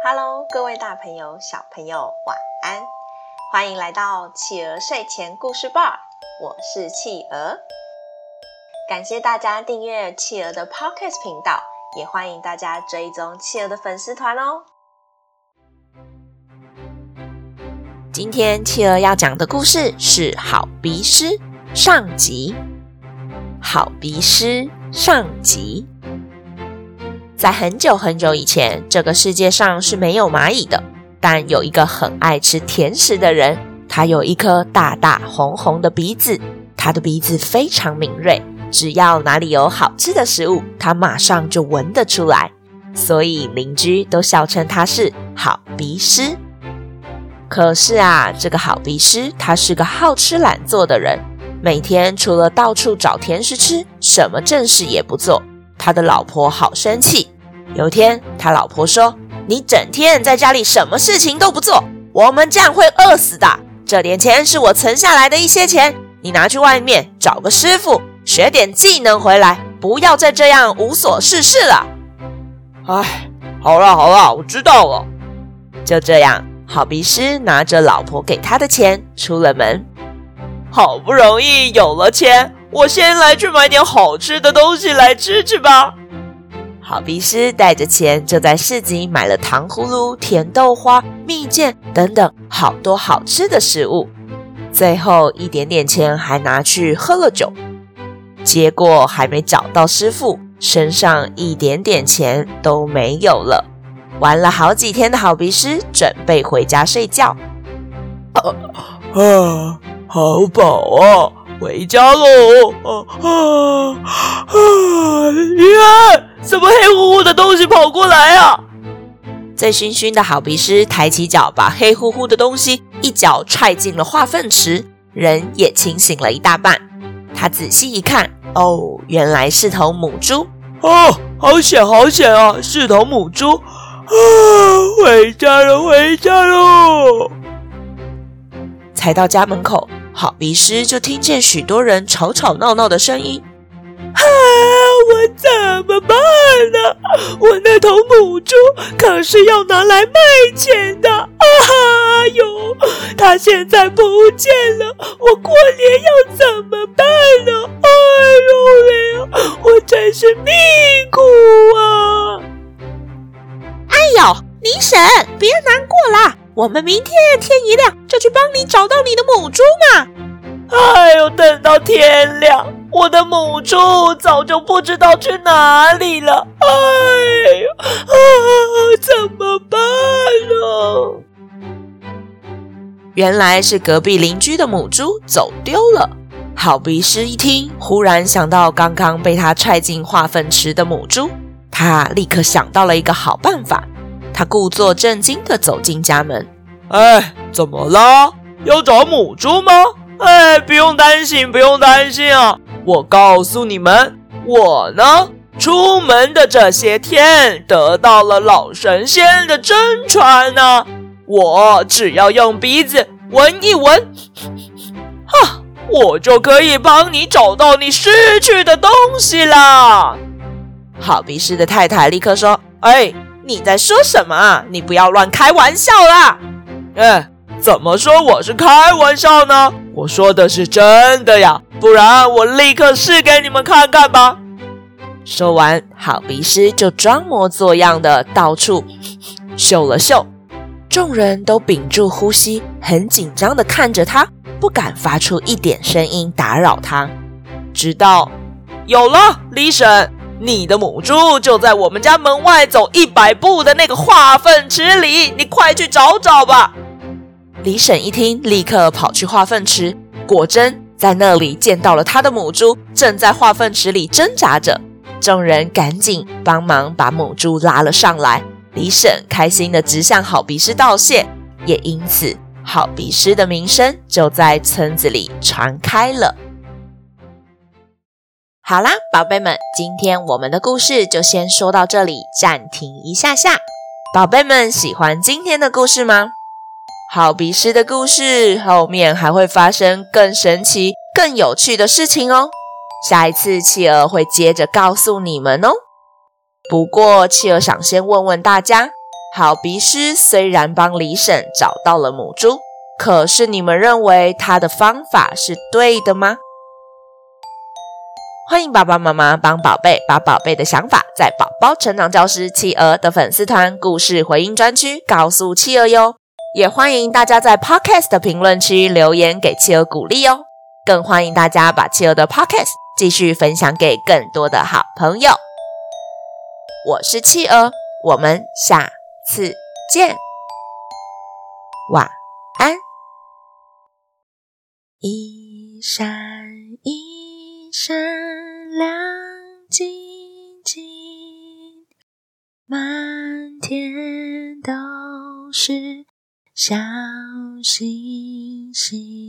Hello，各位大朋友、小朋友，晚安！欢迎来到企鹅睡前故事吧，我是企鹅。感谢大家订阅企鹅的 Podcast 频道，也欢迎大家追踪企鹅的粉丝团哦。今天企鹅要讲的故事是《好鼻师》上集。好鼻师上集。在很久很久以前，这个世界上是没有蚂蚁的。但有一个很爱吃甜食的人，他有一颗大大红红的鼻子，他的鼻子非常敏锐，只要哪里有好吃的食物，他马上就闻得出来。所以邻居都笑称他是好鼻师。可是啊，这个好鼻师他是个好吃懒做的人，每天除了到处找甜食吃，什么正事也不做。他的老婆好生气。有天，他老婆说：“你整天在家里什么事情都不做，我们这样会饿死的。这点钱是我存下来的一些钱，你拿去外面找个师傅学点技能回来，不要再这样无所事事了。”哎，好了好了，我知道了。就这样，好鼻师拿着老婆给他的钱出了门。好不容易有了钱。我先来去买点好吃的东西来吃吃吧。好鼻师带着钱就在市集买了糖葫芦、甜豆花、蜜饯等等好多好吃的食物，最后一点点钱还拿去喝了酒。结果还没找到师傅，身上一点点钱都没有了。玩了好几天的好鼻师准备回家睡觉。啊啊，好饱啊！回家喽！啊啊啊！呀，什么黑乎乎的东西跑过来啊？醉醺醺的好鼻师抬起脚，把黑乎乎的东西一脚踹进了化粪池，人也清醒了一大半。他仔细一看，哦，原来是头母猪。哦，好险，好险啊！是头母猪啊！回家了，回家喽！才到家门口。好鼻师就听见许多人吵吵闹闹的声音，啊！我怎么办呢？我那头母猪可是要拿来卖钱的啊！哟，它现在不见了，我过年要怎么办呢？哎呦喂，我真是命苦啊！哎呦，李婶，别难过啦。我们明天天一亮就去帮你找到你的母猪嘛！哎呦，等到天亮，我的母猪早就不知道去哪里了。哎呦，啊，怎么办呢？原来是隔壁邻居的母猪走丢了。好鼻师一听，忽然想到刚刚被他踹进化粪池的母猪，他立刻想到了一个好办法。他故作震惊地走进家门。哎，怎么了？要找母猪吗？哎，不用担心，不用担心啊！我告诉你们，我呢，出门的这些天得到了老神仙的真传呢。我只要用鼻子闻一闻，哈，我就可以帮你找到你失去的东西啦。好鼻师的太太立刻说：“哎。”你在说什么啊？你不要乱开玩笑啦！哎，怎么说我是开玩笑呢？我说的是真的呀，不然我立刻试给你们看看吧。说完，好鼻师就装模作样的到处嗅了嗅，众人都屏住呼吸，很紧张的看着他，不敢发出一点声音打扰他。直到有了，李婶。你的母猪就在我们家门外走一百步的那个化粪池里，你快去找找吧。李婶一听，立刻跑去化粪池，果真在那里见到了他的母猪，正在化粪池里挣扎着。众人赶紧帮忙把母猪拉了上来。李婶开心的直向好鼻师道谢，也因此好鼻师的名声就在村子里传开了。好啦，宝贝们，今天我们的故事就先说到这里，暂停一下下。宝贝们喜欢今天的故事吗？好鼻师的故事后面还会发生更神奇、更有趣的事情哦。下一次企鹅会接着告诉你们哦。不过企鹅想先问问大家，好鼻师虽然帮李婶找到了母猪，可是你们认为他的方法是对的吗？欢迎爸爸妈妈帮宝贝把宝贝的想法在宝宝成长教师企鹅的粉丝团故事回应专区告诉企鹅哟，也欢迎大家在 Podcast 的评论区留言给企鹅鼓励哦，更欢迎大家把企鹅的 Podcast 继续分享给更多的好朋友。我是企鹅，我们下次见，晚安。一闪闪。亮晶晶，满天都是小星星。